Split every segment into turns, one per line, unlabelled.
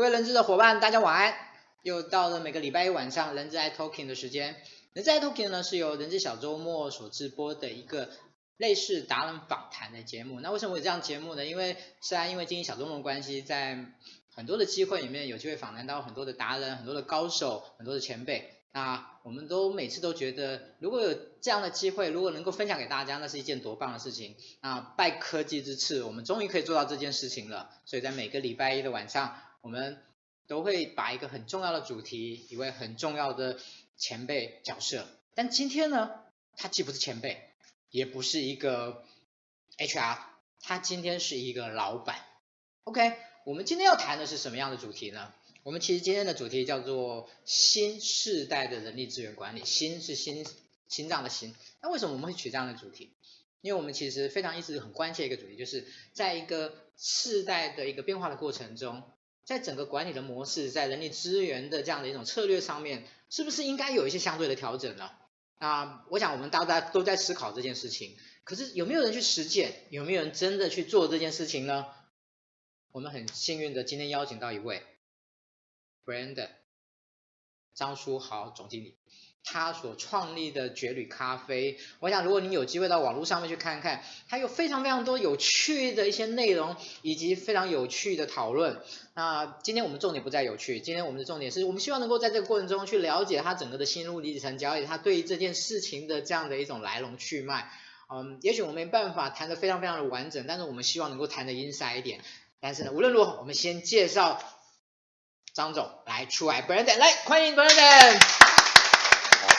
各位人资的伙伴，大家晚安！又到了每个礼拜一晚上人资爱 Talking 的时间。人资爱 Talking 呢是由人资小周末所直播的一个类似达人访谈的节目。那为什么会有这样节目呢？因为虽然因为经营小周末的关系，在很多的机会里面有机会访谈到很多的达人、很多的高手、很多的前辈。那我们都每次都觉得，如果有这样的机会，如果能够分享给大家，那是一件多棒的事情。那拜科技之赐，我们终于可以做到这件事情了。所以在每个礼拜一的晚上，我们都会把一个很重要的主题，一位很重要的前辈角色。但今天呢，他既不是前辈，也不是一个 HR，他今天是一个老板。OK，我们今天要谈的是什么样的主题呢？我们其实今天的主题叫做新世代的人力资源管理。心是心心脏的心。那为什么我们会取这样的主题？因为我们其实非常一直很关切一个主题，就是在一个世代的一个变化的过程中，在整个管理的模式，在人力资源的这样的一种策略上面，是不是应该有一些相对的调整呢？啊我想我们大家都在思考这件事情。可是有没有人去实践？有没有人真的去做这件事情呢？我们很幸运的今天邀请到一位。，Brand，张书豪总经理，他所创立的绝旅咖啡，我想如果你有机会到网络上面去看看，它有非常非常多有趣的一些内容，以及非常有趣的讨论。那今天我们重点不在有趣，今天我们的重点是我们希望能够在这个过程中去了解他整个的心路历程，了解他对于这件事情的这样的一种来龙去脉。嗯，也许我没办法谈得非常非常的完整，但是我们希望能够谈得 inside 一点。但是呢，无论如何，我们先介绍。张总来出来，Brandon 来欢迎 Brandon。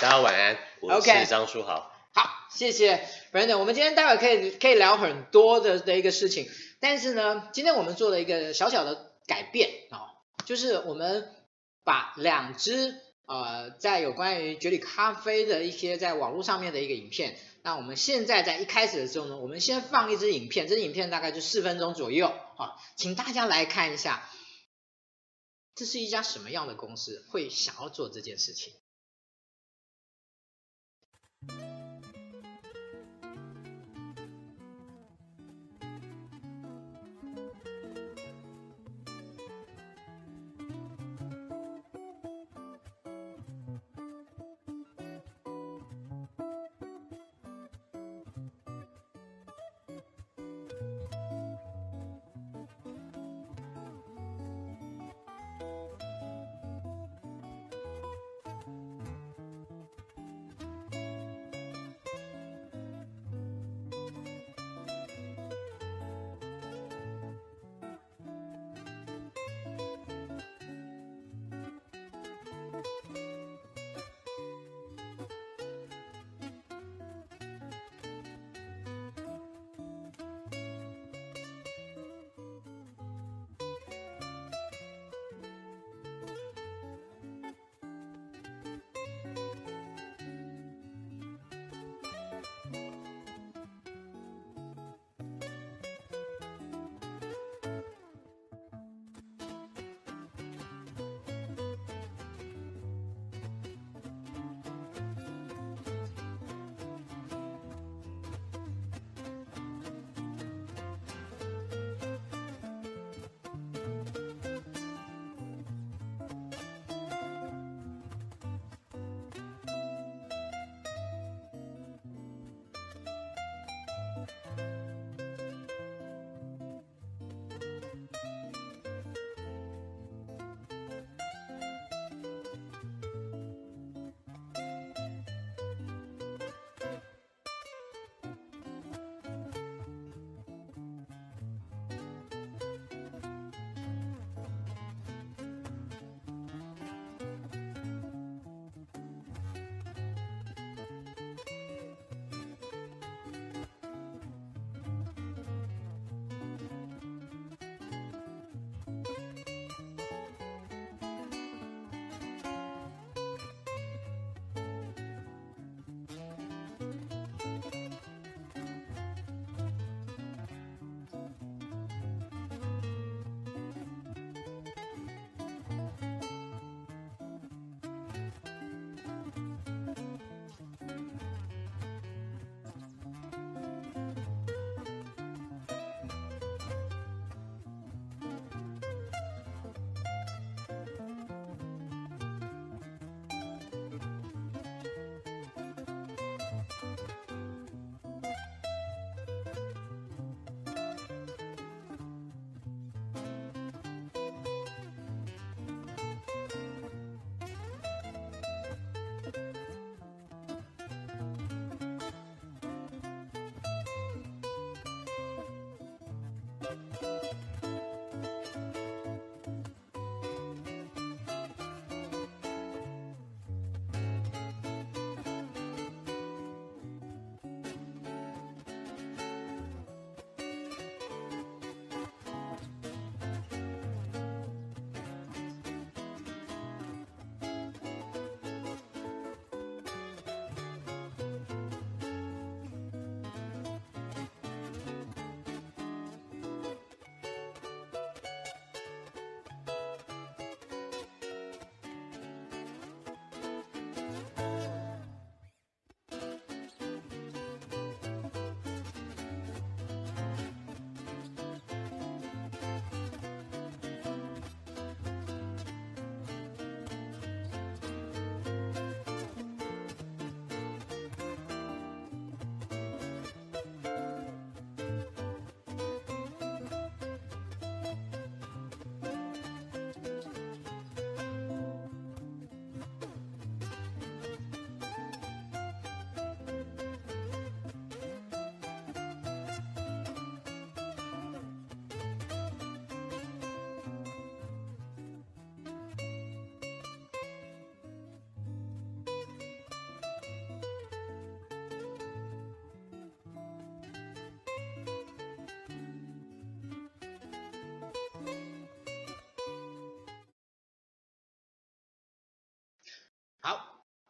好，大家晚安，我是张书豪。
好，谢谢 Brandon。我们今天待会可以可以聊很多的的一个事情，但是呢，今天我们做了一个小小的改变啊、哦，就是我们把两支呃在有关于绝里咖啡的一些在网络上面的一个影片，那我们现在在一开始的时候呢，我们先放一支影片，这支影片大概就四分钟左右，啊、哦，请大家来看一下。这是一家什么样的公司会想要做这件事情？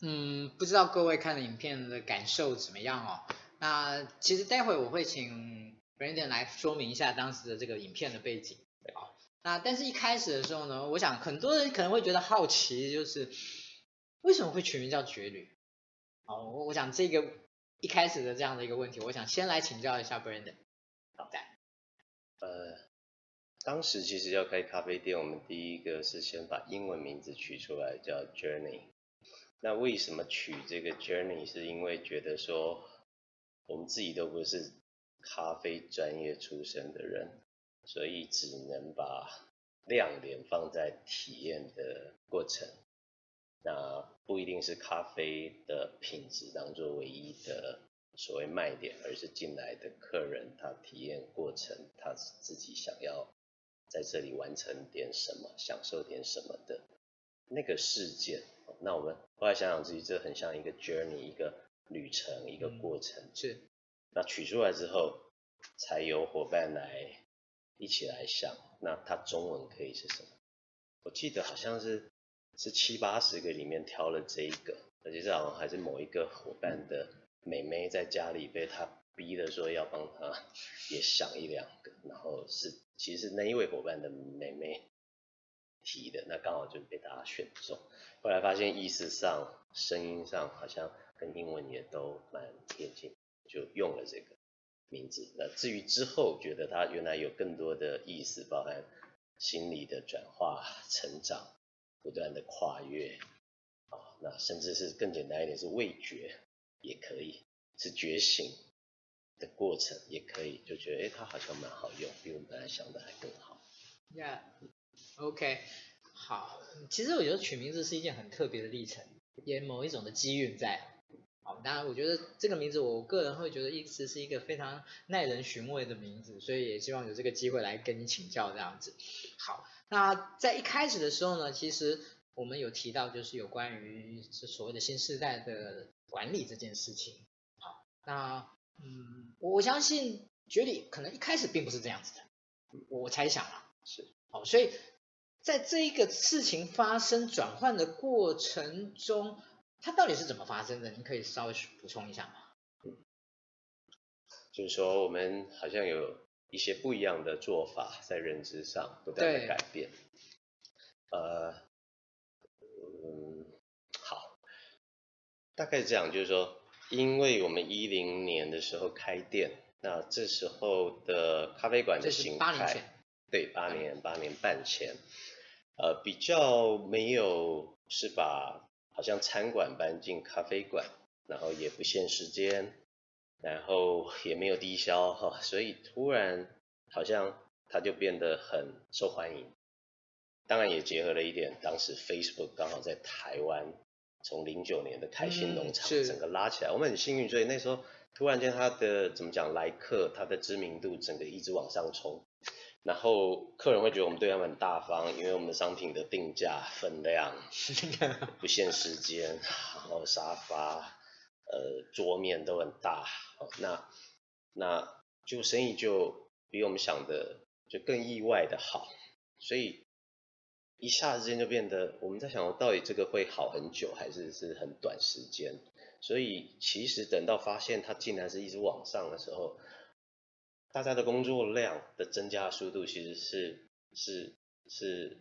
嗯，不知道各位看了影片的感受怎么样哦？那其实待会我会请 Brandon 来说明一下当时的这个影片的背景。啊，那但是一开始的时候呢，我想很多人可能会觉得好奇，就是为什么会取名叫绝旅？好，我我想这个一开始的这样的一个问题，我想先来请教一下 Brandon。好的。
呃，当时其实要开咖啡店，我们第一个是先把英文名字取出来，叫 Journey。那为什么取这个 Journey？是因为觉得说，我们自己都不是咖啡专业出身的人，所以只能把亮点放在体验的过程。那不一定是咖啡的品质当做唯一的所谓卖点，而是进来的客人他体验过程，他自己想要在这里完成点什么，享受点什么的那个事件。那我们后来想想自己，这很像一个 journey，一个旅程，一个过程。
嗯、是。
那取出来之后，才有伙伴来一起来想，那它中文可以是什么？我记得好像是是七八十个里面挑了这一个，而且这好像还是某一个伙伴的妹妹在家里被他逼的说要帮他也想一两个，然后是其实是那一位伙伴的妹妹。提的，那刚好就被大家选中，后来发现意思上、声音上好像跟英文也都蛮贴近，就用了这个名字。那至于之后觉得它原来有更多的意思，包含心理的转化、成长、不断的跨越，啊，那甚至是更简单一点是味觉也可以，是觉醒的过程也可以，就觉得诶它好像蛮好用，比我们本来想的还更好。
Yeah. OK，好，其实我觉得取名字是一件很特别的历程，也某一种的机运在。好，当然我觉得这个名字，我个人会觉得一直是一个非常耐人寻味的名字，所以也希望有这个机会来跟你请教这样子。好，那在一开始的时候呢，其实我们有提到就是有关于这所谓的新时代的管理这件事情。好，那嗯，我相信绝旅可能一开始并不是这样子的，我猜想啊，
是，
好，所以。在这一个事情发生转换的过程中，它到底是怎么发生的？你可以稍微补充一下吗？
嗯，就是说我们好像有一些不一样的做法，在认知上不断的改变。呃，嗯，好，大概这样，就是说，因为我们一零年的时候开店，那这时候的咖啡馆的形态，对，八年八年半前。呃，比较没有是把好像餐馆搬进咖啡馆，然后也不限时间，然后也没有低消哈，所以突然好像它就变得很受欢迎。当然也结合了一点，当时 Facebook 刚好在台湾，从零九年的开心农场整个拉起来，嗯、我们很幸运，所以那时候突然间它的怎么讲来客，它的知名度整个一直往上冲。然后客人会觉得我们对他们很大方，因为我们的商品的定价、分量、不限时间，然后沙发、呃桌面都很大，那那就生意就比我们想的就更意外的好，所以一下子间就变得我们在想，到底这个会好很久，还是是很短时间？所以其实等到发现它竟然是一直往上的时候。大家的工作量的增加速度其实是是是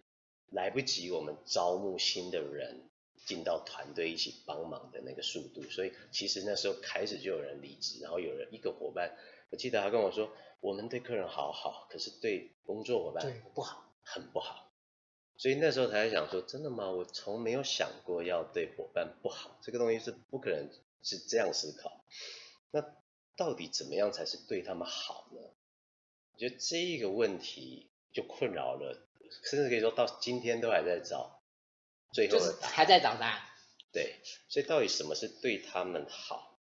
来不及我们招募新的人进到团队一起帮忙的那个速度，所以其实那时候开始就有人离职，然后有人一个伙伴，我记得他跟我说，我们对客人好好，可是对工作伙伴不好，很不好，所以那时候才想说，真的吗？我从没有想过要对伙伴不好，这个东西是不可能是这样思考，那。到底怎么样才是对他们好呢？我觉得这个问题就困扰了，甚至可以说到今天都还在找最后的答案，
还在找答案。
对，所以到底什么是对他们好？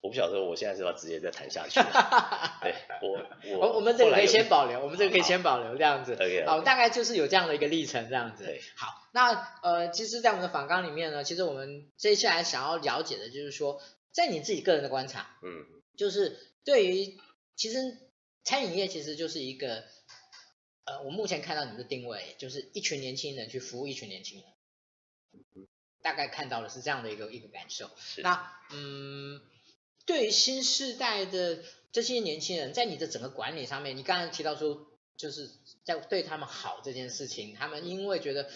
我不晓得，我现在是要直接再谈下去。对，我我
我们这个可以先保留，我们这个可以先保留这样子。
Okay, okay.
好，大概就是有这样的一个历程这样子。
对，
好，那呃，其实，在我们的访纲里面呢，其实我们接下来想要了解的就是说，在你自己个人的观察，嗯。就是对于其实餐饮业其实就是一个呃，我目前看到你们的定位就是一群年轻人去服务一群年轻人。大概看到的是这样的一个一个感受。那嗯，对于新时代的这些年轻人，在你的整个管理上面，你刚才提到说，就是在对他们好这件事情，他们因为觉得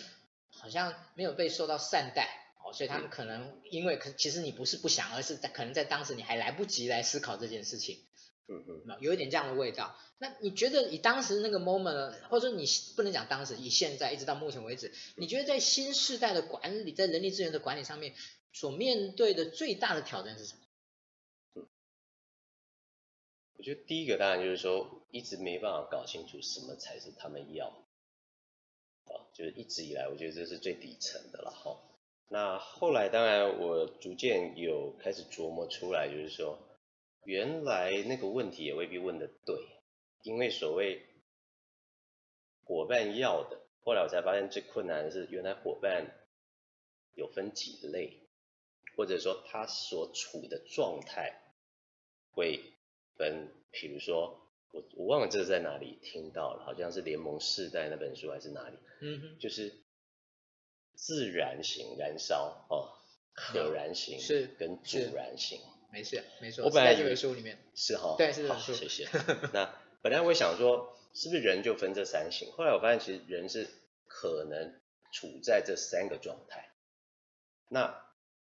好像没有被受到善待。所以他们可能因为可其实你不是不想，而是在可能在当时你还来不及来思考这件事情，
嗯嗯，
有一点这样的味道。那你觉得以当时那个 moment，或者说你不能讲当时，以现在一直到目前为止，你觉得在新时代的管理，在人力资源的管理上面，所面对的最大的挑战是什么？
嗯，我觉得第一个当然就是说，一直没办法搞清楚什么才是他们要，啊，就是一直以来，我觉得这是最底层的了哈。那后来当然我逐渐有开始琢磨出来，就是说，原来那个问题也未必问的对，因为所谓伙伴要的，后来我才发现最困难的是，原来伙伴有分几类，或者说他所处的状态会分，比如说我我忘了这是在哪里听到了，好像是联盟世代那本书还是哪里，
嗯哼，
就是。自然型燃烧哦，可燃型
是
跟主燃型，
没事没错。
我本来
在这本书里面
是哈，
对是
好，谢谢。那本来我想说，是不是人就分这三型？后来我发现，其实人是可能处在这三个状态。那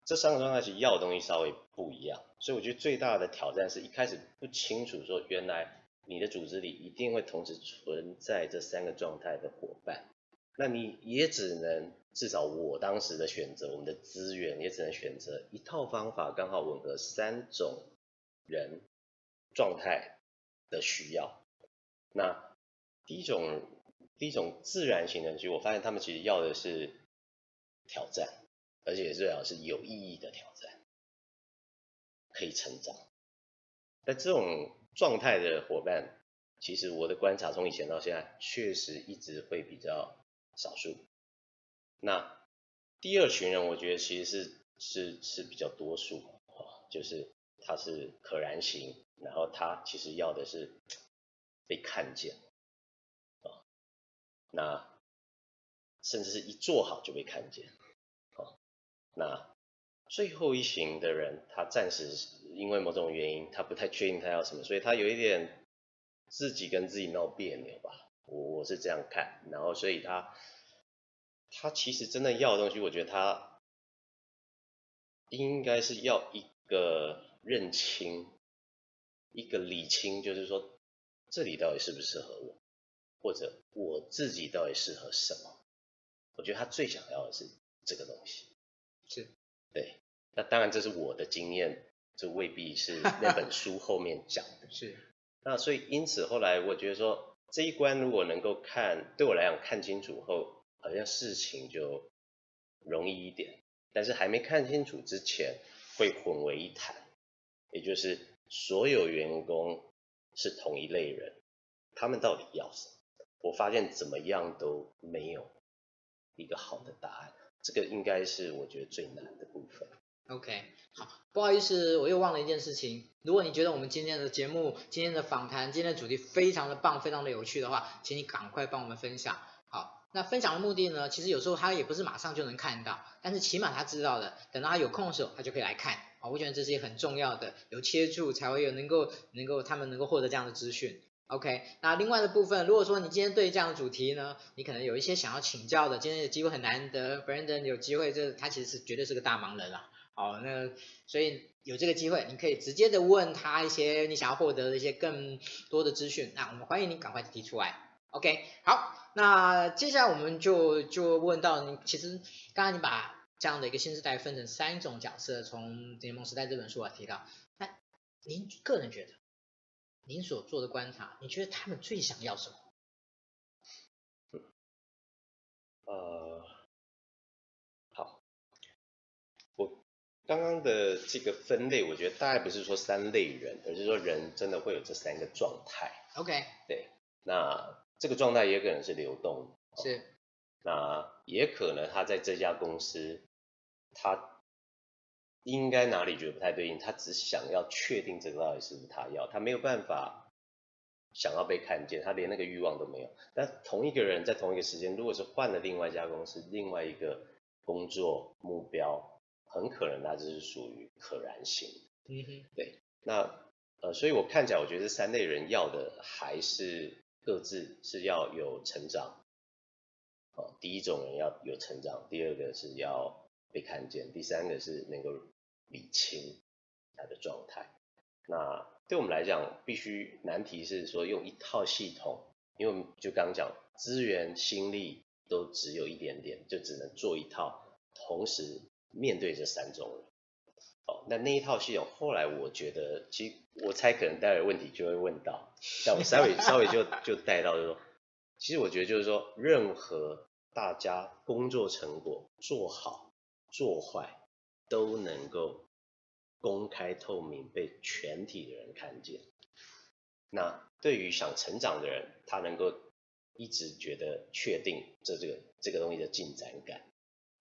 这三个状态其实要的东西稍微不一样，所以我觉得最大的挑战是一开始不清楚说，原来你的组织里一定会同时存在这三个状态的伙伴。那你也只能，至少我当时的选择，我们的资源也只能选择一套方法，刚好吻合三种人状态的需要。那第一种，第一种自然型的，其实我发现他们其实要的是挑战，而且最好是有意义的挑战，可以成长。那这种状态的伙伴，其实我的观察从以前到现在，确实一直会比较。少数，那第二群人，我觉得其实是是是比较多数，啊就是他是可燃型，然后他其实要的是被看见，啊，那甚至是一做好就被看见，啊，那最后一型的人，他暂时因为某种原因，他不太确定他要什么，所以他有一点自己跟自己闹别扭吧。我我是这样看，然后所以他他其实真的要的东西，我觉得他应该是要一个认清，一个理清，就是说这里到底适不适合我，或者我自己到底适合什么？我觉得他最想要的是这个东西。
是，
对。那当然这是我的经验，这未必是那本书 后面讲的。
是。
那所以因此后来我觉得说。这一关如果能够看，对我来讲看清楚后，好像事情就容易一点。但是还没看清楚之前，会混为一谈。也就是所有员工是同一类人，他们到底要什么？我发现怎么样都没有一个好的答案。这个应该是我觉得最难的部分。
OK，好，不好意思，我又忘了一件事情。如果你觉得我们今天的节目、今天的访谈、今天的主题非常的棒、非常的有趣的话，请你赶快帮我们分享。那分享的目的呢，其实有时候他也不是马上就能看到，但是起码他知道的，等到他有空的时候，他就可以来看。好，我觉得这是一个很重要的，有切触才会有能够能够他们能够获得这样的资讯。OK，那另外的部分，如果说你今天对这样的主题呢，你可能有一些想要请教的，今天的机会很难得，Brandon 有机会，这他其实是绝对是个大忙人啦。好，那所以有这个机会，你可以直接的问他一些你想要获得的一些更多的资讯。那我们欢迎你赶快提出来。OK，好，那接下来我们就就问到你，其实刚刚你把这样的一个新时代分成三种角色，从《联盟时代》这本书啊提到，那您个人觉得，您所做的观察，你觉得他们最想要什么？
呃，好，我刚刚的这个分类，我觉得大概不是说三类人，而是说人真的会有这三个状态。
OK，
对，那这个状态也可能是流动，
是，
那也可能他在这家公司，他应该哪里觉得不太对劲，他只想要确定这个到底是不是他要，他没有办法想要被看见，他连那个欲望都没有。但同一个人在同一个时间，如果是换了另外一家公司，另外一个工作目标，很可能他就是属于可燃性。
嗯哼，
对，那呃，所以我看起来，我觉得这三类人要的还是各自是要有成长。哦，第一种人要有成长，第二个是要被看见，第三个是能够理清他的状态。那对我们来讲，必须难题是说用一套系统，因为就刚讲资源心力都只有一点点，就只能做一套，同时面对这三种人。哦，那那一套系统，后来我觉得，其实我猜可能待会问题就会问到，但我稍微稍微就就带到就是说，其实我觉得就是说，任何大家工作成果做好做坏，都能够公开透明，被全体的人看见。那对于想成长的人，他能够一直觉得确定这这个这个东西的进展感，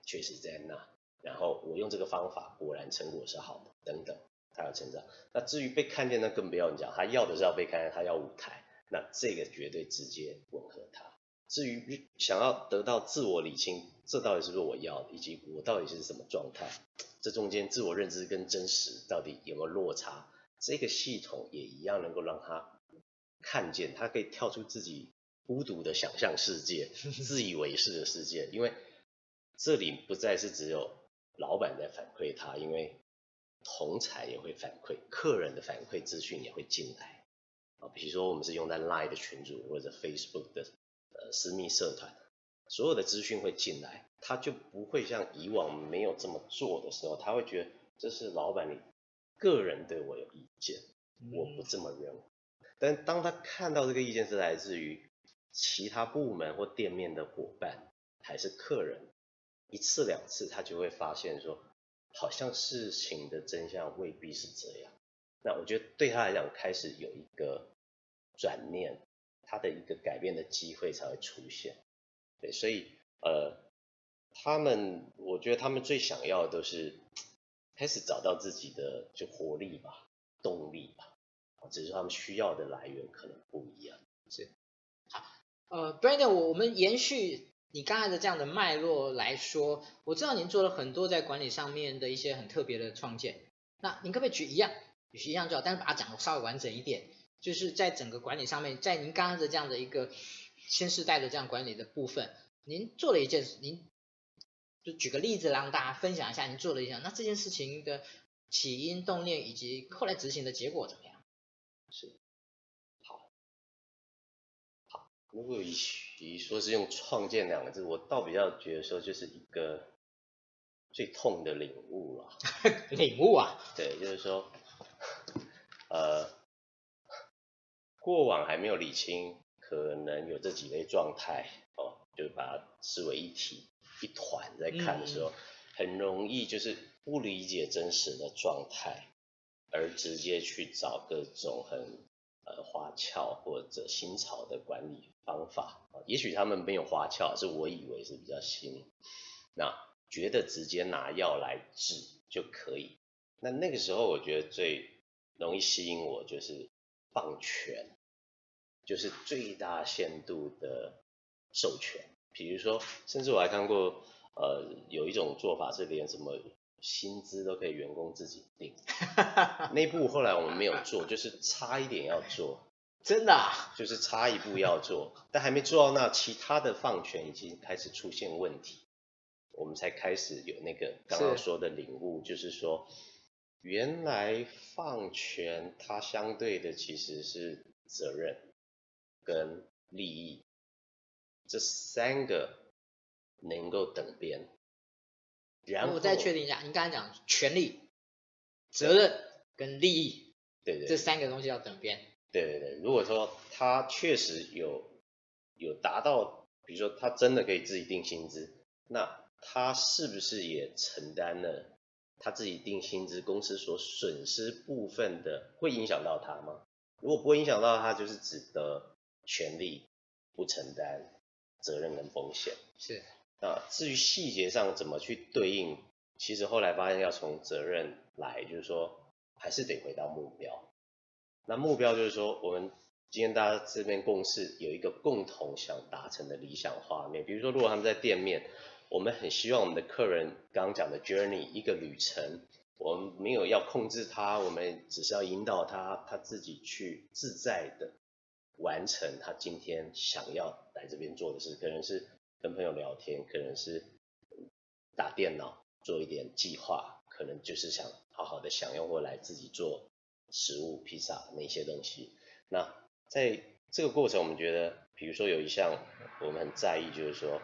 确实在那。然后我用这个方法，果然成果是好的，等等，他要成长。那至于被看见，那更不要你讲，他要的是要被看见，他要舞台，那这个绝对直接吻合他。至于想要得到自我理清，这到底是不是我要的，以及我到底是什么状态，这中间自我认知跟真实到底有没有落差，这个系统也一样能够让他看见，他可以跳出自己孤独的想象世界，自以为是的世界，因为这里不再是只有。老板在反馈他，因为同才也会反馈，客人的反馈资讯也会进来啊。比如说我们是用在 Line 的群组或者 Facebook 的呃私密社团，所有的资讯会进来，他就不会像以往没有这么做的时候，他会觉得这是老板你个人对我有意见，我不这么认为。但当他看到这个意见是来自于其他部门或店面的伙伴还是客人。一次两次，他就会发现说，好像事情的真相未必是这样。那我觉得对他来讲，开始有一个转念，他的一个改变的机会才会出现。对，所以呃，他们，我觉得他们最想要的都是开始找到自己的就活力吧，动力吧。只是他们需要的来源可能不一样。
是，好，呃，Brandon，我我们延续。你刚才的这样的脉络来说，我知道您做了很多在管理上面的一些很特别的创建。那您可不可以举一样，举一样就好，但是把它讲的稍微完整一点，就是在整个管理上面，在您刚才的这样的一个新世代的这样管理的部分，您做了一件事，您就举个例子让大家分享一下您做了一下，那这件事情的起因、动念以及后来执行的结果怎么样？
是。好，好如果与其说是用创建两个字，我倒比较觉得说就是一个最痛的领悟了。
领悟啊？
对，就是说，呃，过往还没有理清，可能有这几类状态哦，就把它视为一体一团在看的时候，嗯、很容易就是不理解真实的状态，而直接去找各种很。呃，花俏或者新潮的管理方法，也许他们没有花俏，是我以为是比较新。那觉得直接拿药来治就可以。那那个时候，我觉得最容易吸引我就是放权，就是最大限度的授权。比如说，甚至我还看过，呃，有一种做法是连什么。薪资都可以员工自己定，那步后来我们没有做，就是差一点要做，
真的啊，
就是差一步要做，但还没做到那，其他的放权已经开始出现问题，我们才开始有那个刚刚说的领悟，是。就是说，原来放权它相对的其实是责任跟利益，这三个能够等边。然后我
再确定一下，你刚才讲权利、责任跟利益，
对对，
这三个东西要等边。
对对对，如果说他确实有有达到，比如说他真的可以自己定薪资，那他是不是也承担了他自己定薪资公司所损失部分的，会影响到他吗？如果不会影响到他，就是指的权利不承担责任跟风险。
是。
啊，至于细节上怎么去对应，其实后来发现要从责任来，就是说还是得回到目标。那目标就是说，我们今天大家这边共识有一个共同想达成的理想画面。比如说，如果他们在店面，我们很希望我们的客人刚刚讲的 journey 一个旅程，我们没有要控制他，我们只是要引导他，他自己去自在的完成他今天想要来这边做的事，可能是跟朋友聊天，可能是打电脑做一点计划，可能就是想好好的享用或来自己做食物、披萨那些东西。那在这个过程，我们觉得，比如说有一项我们很在意，就是说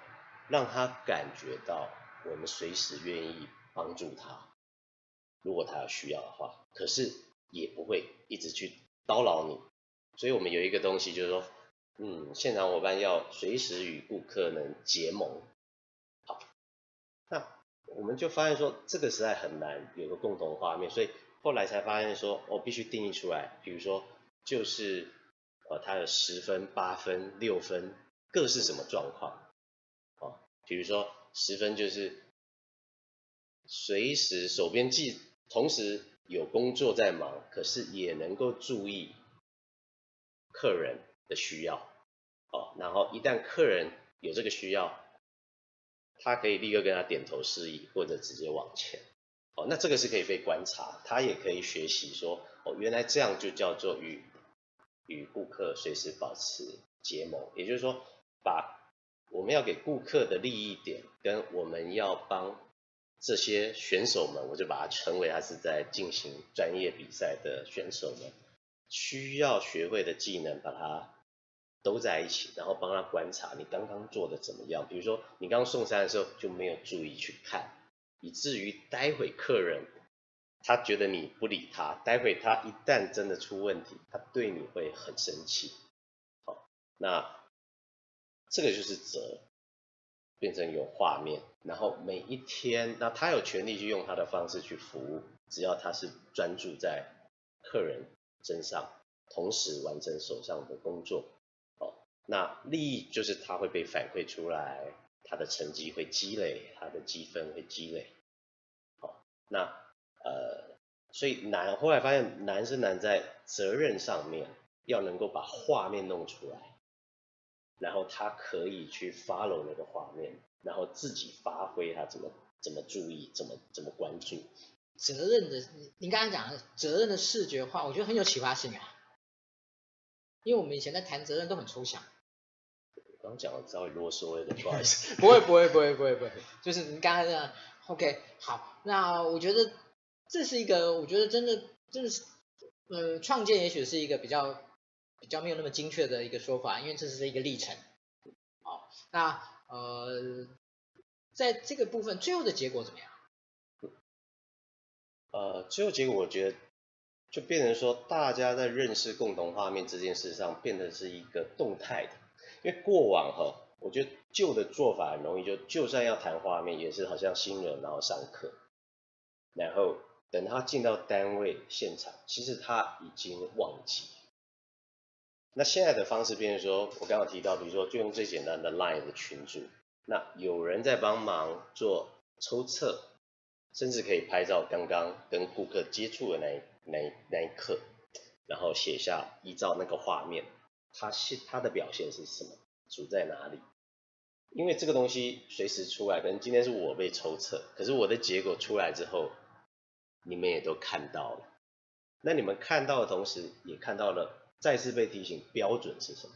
让他感觉到我们随时愿意帮助他，如果他有需要的话，可是也不会一直去叨扰你。所以我们有一个东西，就是说，嗯，现场伙伴要随时与顾客能结盟。好，那我们就发现说，这个时代很难有个共同画面，所以后来才发现说，我必须定义出来，比如说就是。呃，它的十分、八分、六分，各是什么状况？哦，比如说十分就是随时手边既同时有工作在忙，可是也能够注意客人的需要，哦，然后一旦客人有这个需要，他可以立刻跟他点头示意，或者直接往前，哦，那这个是可以被观察，他也可以学习说，哦，原来这样就叫做与。与顾客随时保持结盟，也就是说，把我们要给顾客的利益点跟我们要帮这些选手们，我就把它称为他是在进行专业比赛的选手们需要学会的技能，把它都在一起，然后帮他观察你刚刚做的怎么样。比如说，你刚送餐的时候就没有注意去看，以至于待会客人。他觉得你不理他，待会他一旦真的出问题，他对你会很生气。好，那这个就是责，变成有画面，然后每一天，那他有权利去用他的方式去服务，只要他是专注在客人身上，同时完成手上的工作。那利益就是他会被反馈出来，他的成绩会积累，他的积分会积累。好，那。呃，所以难，后来发现难是难在责任上面，要能够把画面弄出来，然后他可以去 follow 那个画面，然后自己发挥他怎么怎么注意，怎么怎么关注。
责任的，您刚刚讲的责任的视觉化，我觉得很有启发性啊。因为我们以前在谈责任都很抽象。
刚刚讲的稍微啰嗦一点，不好意思。
不会不会不会不会不会，就是你刚才这样。OK，好，那我觉得。这是一个，我觉得真的，真的是，呃，创建也许是一个比较比较没有那么精确的一个说法，因为这是一个历程。好，那呃，在这个部分最后的结果怎么样？
呃，最后结果我觉得就变成说，大家在认识共同画面这件事上，变得是一个动态的，因为过往哈，我觉得旧的做法很容易，就就算要谈画面，也是好像新人然后上课，然后。等他进到单位现场，其实他已经忘记。那现在的方式变成说，我刚刚提到，比如说就用最简单的 Line 的群组，那有人在帮忙做抽测，甚至可以拍照刚刚跟顾客接触的那那那一刻，然后写下依照那个画面，他现他的表现是什么，处在哪里？因为这个东西随时出来，可能今天是我被抽测，可是我的结果出来之后。你们也都看到了，那你们看到的同时，也看到了再次被提醒标准是什么，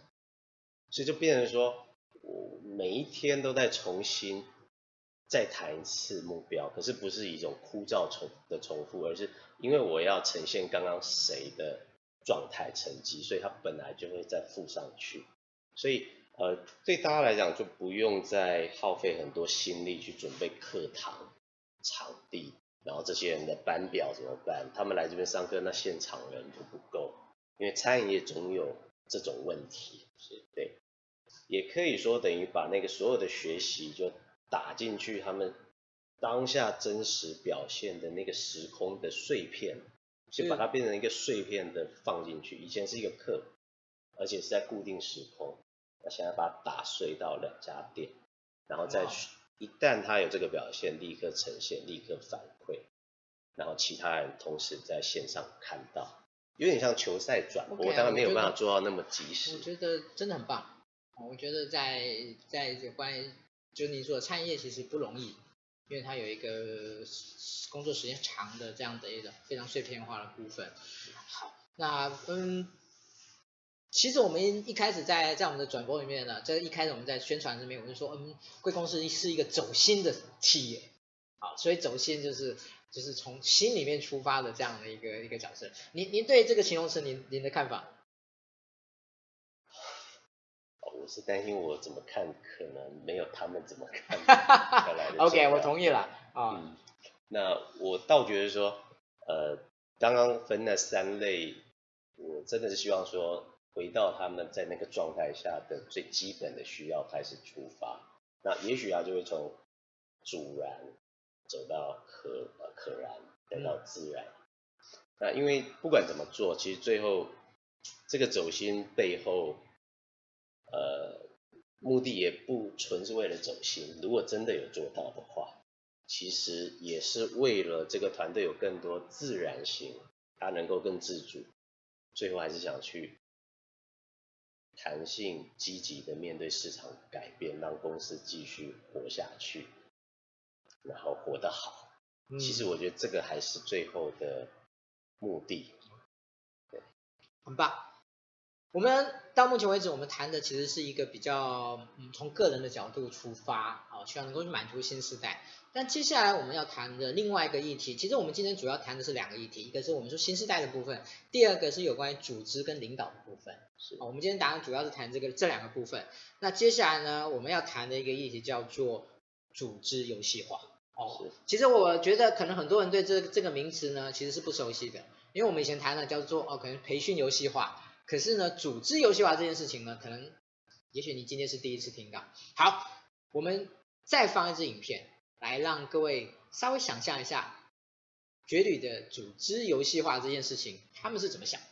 所以就变成说，我每一天都在重新再谈一次目标，可是不是一种枯燥重的重复，而是因为我要呈现刚刚谁的状态成绩，所以它本来就会再附上去，所以呃，对大家来讲就不用再耗费很多心力去准备课堂场地。然后这些人的班表怎么办？他们来这边上课，那现场人就不够，因为餐饮业总有这种问题，是对。也可以说等于把那个所有的学习就打进去，他们当下真实表现的那个时空的碎片，就把它变成一个碎片的放进去。以前是一个课，而且是在固定时空，那现在把它打碎到两家店，然后再去。一旦他有这个表现，立刻呈现，立刻反馈，然后其他人同时在线上看到，有点像球赛转播，当然没有办法做到那么及时。
我觉得真的很棒，我觉得在在这关于就你说的餐饮业其实不容易，因为它有一个工作时间长的这样的一个非常碎片化的部分。好，那嗯。其实我们一开始在在我们的转播里面呢，这一开始我们在宣传这边，我们就说，嗯，贵公司是一个走心的企业，好，所以走心就是就是从心里面出发的这样的一个一个角色。您您对这个形容词，您您的看法？
我是担心我怎么看，可能没有他们怎么看。
OK，我同意了啊。
嗯，那我倒觉得说，呃，刚刚分那三类，我真的是希望说。回到他们在那个状态下的最基本的需要开始出发，那也许啊就会从阻燃走到可呃可燃，再到自然。那因为不管怎么做，其实最后这个走心背后，呃，目的也不纯是为了走心。如果真的有做到的话，其实也是为了这个团队有更多自然性，他能够更自主。最后还是想去。弹性积极的面对市场改变，让公司继续活下去，然后活得好。嗯。其实我觉得这个还是最后的目的。对，
很棒。我们到目前为止，我们谈的其实是一个比较，嗯，从个人的角度出发，好，希望能够去满足新时代。但接下来我们要谈的另外一个议题，其实我们今天主要谈的是两个议题，一个是我们说新时代的部分，第二个是有关于组织跟领导的部分。
是，
我们今天答案主要是谈这个这两个部分。那接下来呢，我们要谈的一个议题叫做组织游戏化。哦，其实我觉得可能很多人对这这个名词呢，其实是不熟悉的，因为我们以前谈的叫做哦，可能培训游戏化。可是呢，组织游戏化这件事情呢，可能，也许你今天是第一次听到。好，我们再放一支影片，来让各位稍微想象一下，绝旅的组织游戏化这件事情，他们是怎么想的。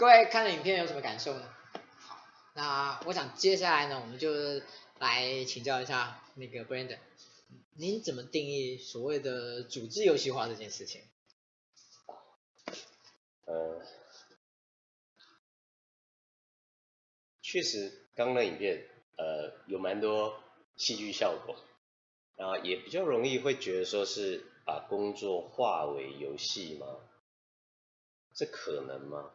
各位看了影片有什么感受呢？好，那我想接下来呢，我们就来请教一下那个 Brandon，您怎么定义所谓的组织游戏化这件事情？
呃，确实，刚刚的影片呃有蛮多戏剧效果，然后也比较容易会觉得说是把工作化为游戏吗？这可能吗？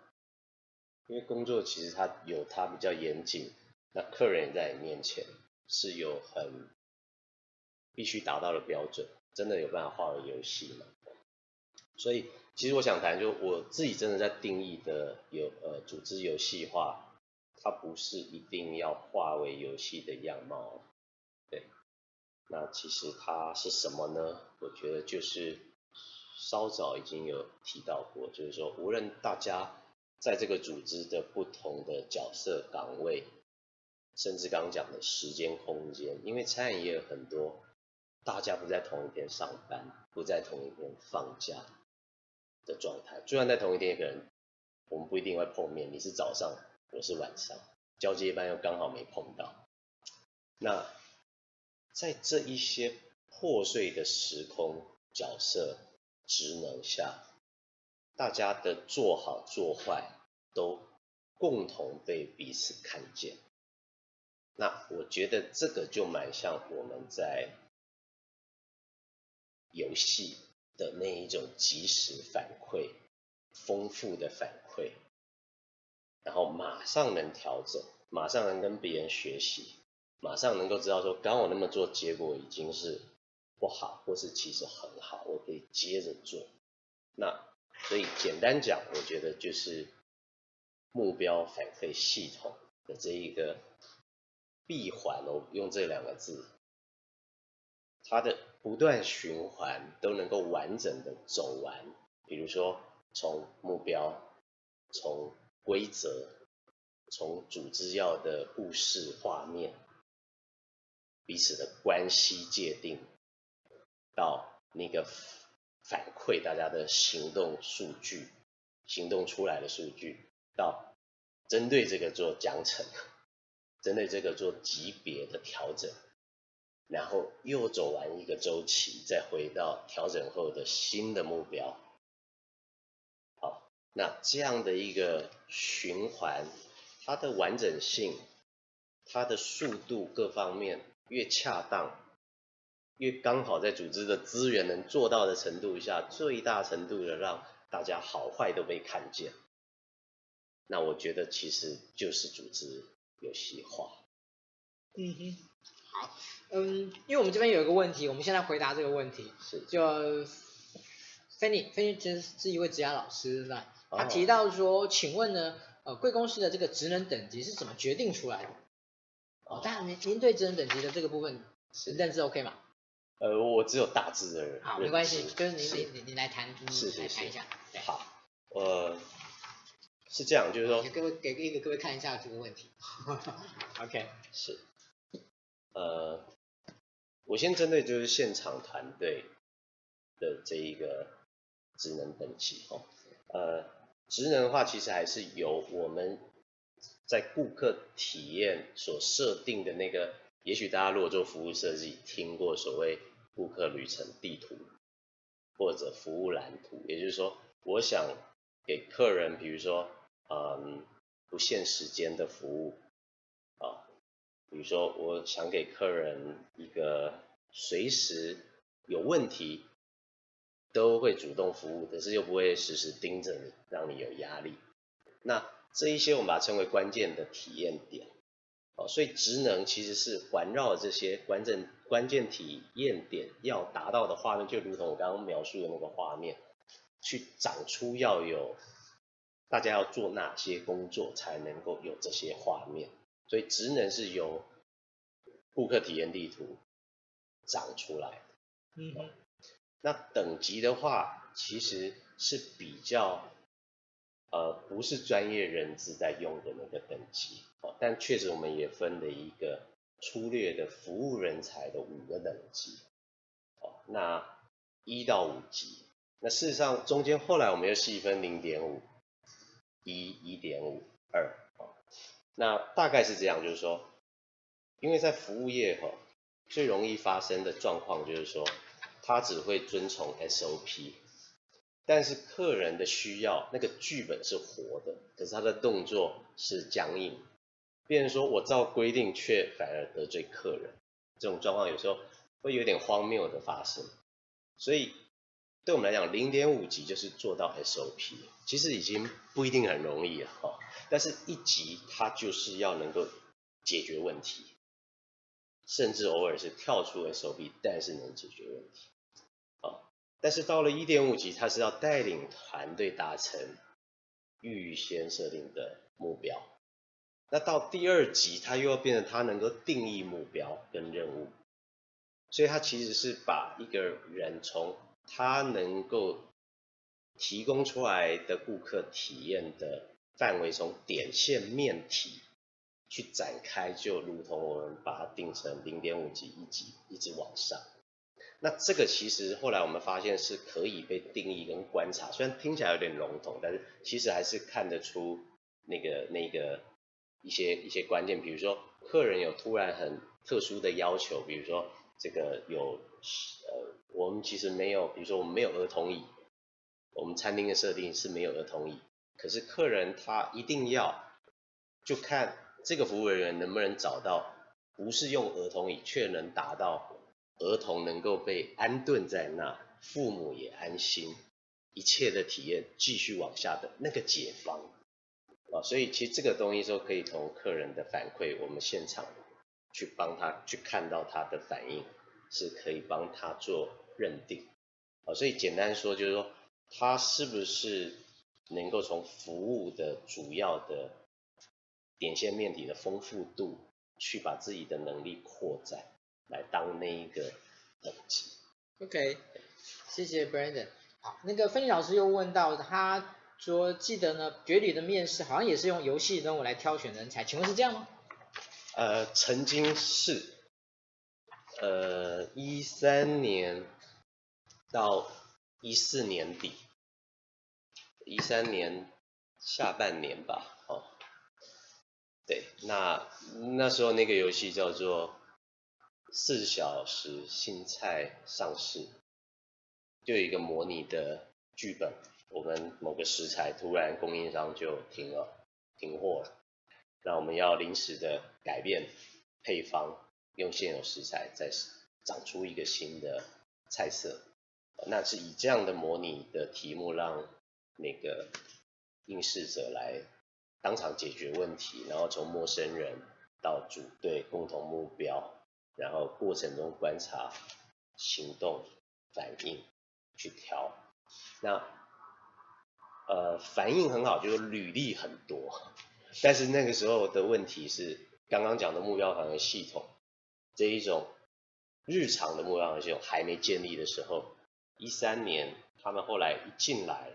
因为工作其实它有它比较严谨，那客人也在你面前是有很必须达到的标准，真的有办法化为游戏吗？所以其实我想谈，就我自己真的在定义的有呃组织游戏化，它不是一定要化为游戏的样貌，对。那其实它是什么呢？我觉得就是稍早已经有提到过，就是说无论大家在这个组织的不同的角色岗位，甚至刚刚讲的时间空间，因为餐饮业很多，大家不在同一天上班，不在同一天放假。的状态，就算在同一天，可能我们不一定会碰面。你是早上，我是晚上，交接班又刚好没碰到。那在这一些破碎的时空角色职能下，大家的做好做坏都共同被彼此看见。那我觉得这个就蛮像我们在游戏。的那一种即时反馈，丰富的反馈，然后马上能调整，马上能跟别人学习，马上能够知道说，刚我那么做，结果已经是不好，或是其实很好，我可以接着做。那所以简单讲，我觉得就是目标反馈系统的这一个闭环哦，用这两个字，它的。不断循环都能够完整的走完，比如说从目标、从规则、从组织要的故事画面、彼此的关系界定，到那个反馈大家的行动数据、行动出来的数据，到针对这个做奖惩，针对这个做级别的调整。然后又走完一个周期，再回到调整后的新的目标。好，那这样的一个循环，它的完整性、它的速度各方面越恰当，越刚好在组织的资源能做到的程度下，最大程度的让大家好坏都被看见。那我觉得其实就是组织游戏化。
嗯哼，好。嗯，因为我们这边有一个问题，我们现在回答这个问题。是。就菲尼，菲尼其实是一位职业老师，那他提到说，请问呢，呃，贵公司的这个职能等级是怎么决定出来的？哦，当然您您对职能等级的这个部分是认知 OK 吗？
呃，我只有大致的人。
好，没关系，就是您您您您来谈，是是是，来谈一下。
好，呃，是这样，就是说，
给各位给给各位看一下这个问题。OK，
是，呃。我先针对就是现场团队的这一个职能等级哦，呃，职能的话其实还是由我们在顾客体验所设定的那个，也许大家如果做服务设计听过所谓顾客旅程地图或者服务蓝图，也就是说，我想给客人，比如说，嗯，不限时间的服务啊。比如说，我想给客人一个随时有问题都会主动服务，可是又不会时时盯着你，让你有压力。那这一些我们把它称为关键的体验点。哦，所以职能其实是环绕这些关键关键体验点要达到的画面，就如同我刚刚描述的那个画面，去长出要有大家要做哪些工作才能够有这些画面。所以职能是由顾客体验地图长出来的。嗯哼，那等级的话，其实是比较呃不是专业人士在用的那个等级。哦，但确实我们也分了一个粗略的服务人才的五个等级。哦，那一到五级，那事实上中间后来我们又细分零点五、一、一点五、二。那大概是这样，就是说，因为在服务业哈，最容易发生的状况就是说，他只会遵从 SOP，但是客人的需要那个剧本是活的，可是他的动作是僵硬，变成说我照规定却反而得罪客人，这种状况有时候会有点荒谬的发生，所以对我们来讲，零点五级就是做到 SOP，其实已经不一定很容易了哈。但是一级它就是要能够解决问题，甚至偶尔是跳出 SOP，但是能解决问题。但是到了一点五级，他是要带领团队达成预先设定的目标。那到第二级，他又要变成他能够定义目标跟任务。所以他其实是把一个人从他能够提供出来的顾客体验的范围，从点线面体去展开，就如同我们把它定成零点五级一级，一直往上。那这个其实后来我们发现是可以被定义跟观察，虽然听起来有点笼统，但是其实还是看得出那个那个一些一些关键，比如说客人有突然很特殊的要求，比如说这个有呃，我们其实没有，比如说我们没有儿童椅，我们餐厅的设定是没有儿童椅，可是客人他一定要就看这个服务人员能不能找到不是用儿童椅却能达到。儿童能够被安顿在那，父母也安心，一切的体验继续往下的那个解方啊，所以其实这个东西说可以从客人的反馈，我们现场去帮他去看到他的反应，是可以帮他做认定啊，所以简单说就是说，他是不是能够从服务的主要的点线面体的丰富度，去把自己的能力扩展。来当那一个等级。
OK，谢谢 Brandon。好，那个芬妮老师又问到，他说记得呢，绝旅的面试好像也是用游戏任务来挑选人才，请问是这样吗？
呃，曾经是，呃，一三年到一四年底，一三年下半年吧，哦，对，那那时候那个游戏叫做。四小时新菜上市，就有一个模拟的剧本。我们某个食材突然供应商就停了，停货了，那我们要临时的改变配方，用现有食材再长出一个新的菜色。那是以这样的模拟的题目，让那个应试者来当场解决问题，然后从陌生人到组队共同目标。然后过程中观察行动反应去调，那呃反应很好，就是履历很多，但是那个时候的问题是刚刚讲的目标反馈系统这一种日常的目标反馈系统还没建立的时候，一三年他们后来一进来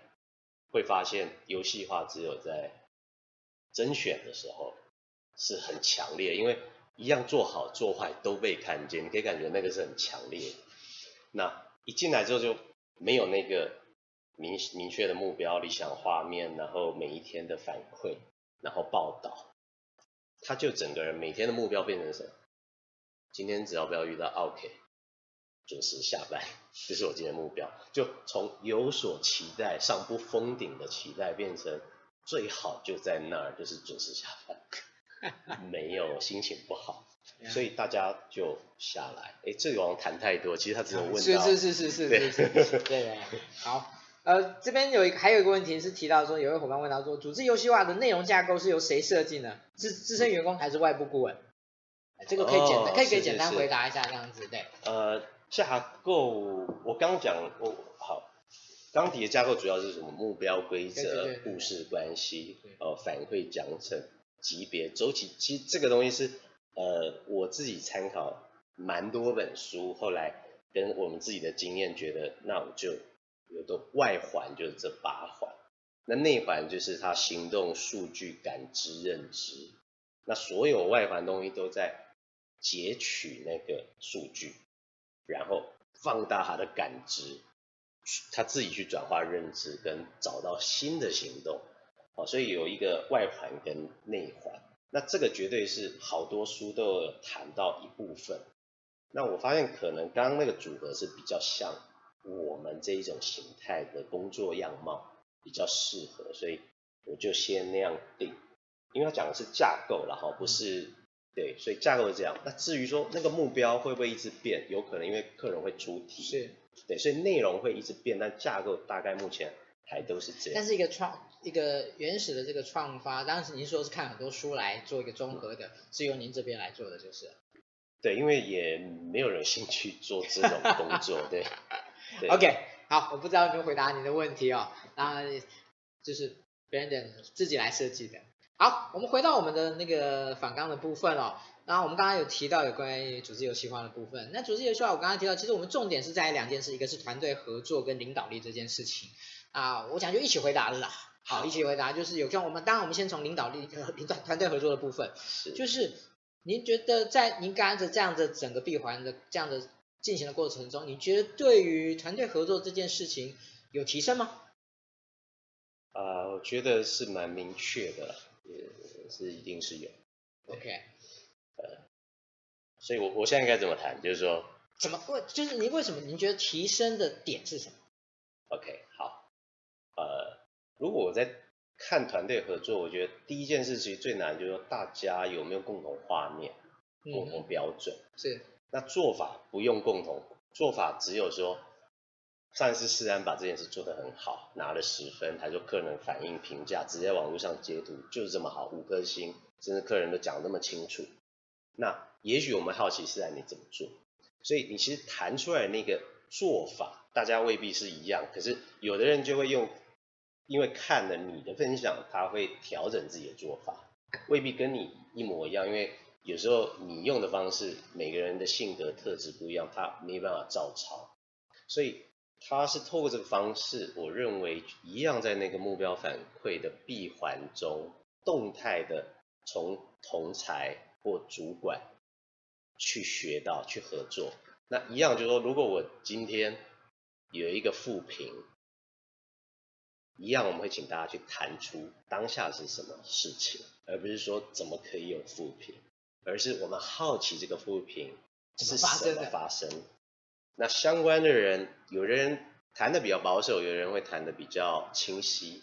会发现游戏化只有在甄选的时候是很强烈，因为。一样做好做坏都被看见，你可以感觉那个是很强烈。那一进来之后就没有那个明明确的目标、理想画面，然后每一天的反馈，然后报道，他就整个人每天的目标变成什么？今天只要不要遇到 OK，准时下班，这是我今天目标。就从有所期待、上不封顶的期待，变成最好就在那儿，就是准时下班。没有心情不好，所以大家就下来。哎，这个好像谈太多，其实他只有问到。
是是是是是是是。对对。好，呃，这边有一个还有一个问题是提到说，有一位伙伴问到说，组织游戏化的内容架构是由谁设计呢？是资深员工还是外部顾问？这个可以简单，哦、可以可以简单回答一下这样子，对。
呃，架构我刚讲，我好，钢铁的架构主要是什么？目标规则、故事关系、呃，反馈奖惩。级别周期，其实这个东西是呃我自己参考蛮多本书，后来跟我们自己的经验觉得，那我就有的外环就是这八环，那内环就是他行动、数据、感知、认知，那所有外环东西都在截取那个数据，然后放大他的感知，他自己去转化认知跟找到新的行动。所以有一个外环跟内环，那这个绝对是好多书都有谈到一部分。那我发现可能刚刚那个组合是比较像我们这一种形态的工作样貌比较适合，所以我就先那样定。因为他讲的是架构了哈，不是对，所以架构是这样。那至于说那个目标会不会一直变，有可能因为客人会出题，
是，
对，所以内容会一直变，但架构大概目前还都是这样。
但是一个创。一个原始的这个创发，当时您说是看很多书来做一个综合的，嗯、是由您这边来做的，就是。对，
因为也没有人兴趣做这种工作，对。对
OK，好，我不知道有没有回答您的问题哦，那就是 Brandon 自己来设计的。好，我们回到我们的那个反纲的部分哦。然后我们刚刚有提到有关于组织游戏化的部分。那组织游戏化，我刚刚提到，其实我们重点是在两件事，一个是团队合作跟领导力这件事情啊。我想就一起回答了啦。好，一起回答就是有像我们，当然我们先从领导力和团团队合作的部分，是就是您觉得在您刚才这样的整个闭环的这样的进行的过程中，你觉得对于团队合作这件事情有提升吗？
啊、呃，我觉得是蛮明确的。也是一定是有
，OK，
呃，所以我我现在该怎么谈？就是说，
怎么为？就是您为什么？您觉得提升的点是什么
？OK，呃，如果我在看团队合作，我觉得第一件事其实最难就是说大家有没有共同画面、共同标准。
嗯、是。
那做法不用共同，做法只有说。上一次世安把这件事做得很好，拿了十分，他说客人反应评价直接在网络上截图就是这么好，五颗星，甚至客人都讲得那么清楚。那也许我们好奇世安你怎么做，所以你其实谈出来那个做法，大家未必是一样，可是有的人就会用，因为看了你的分享，他会调整自己的做法，未必跟你一模一样，因为有时候你用的方式，每个人的性格特质不一样，他没办法照抄，所以。他是透过这个方式，我认为一样在那个目标反馈的闭环中，动态的从同才或主管去学到去合作。那一样就是说，如果我今天有一个负评，一样我们会请大家去谈出当下是什么事情，而不是说怎么可以有负评，而是我们好奇这个负评是什么发生。那相关的人，有的人谈的比较保守，有人会谈的比较清晰，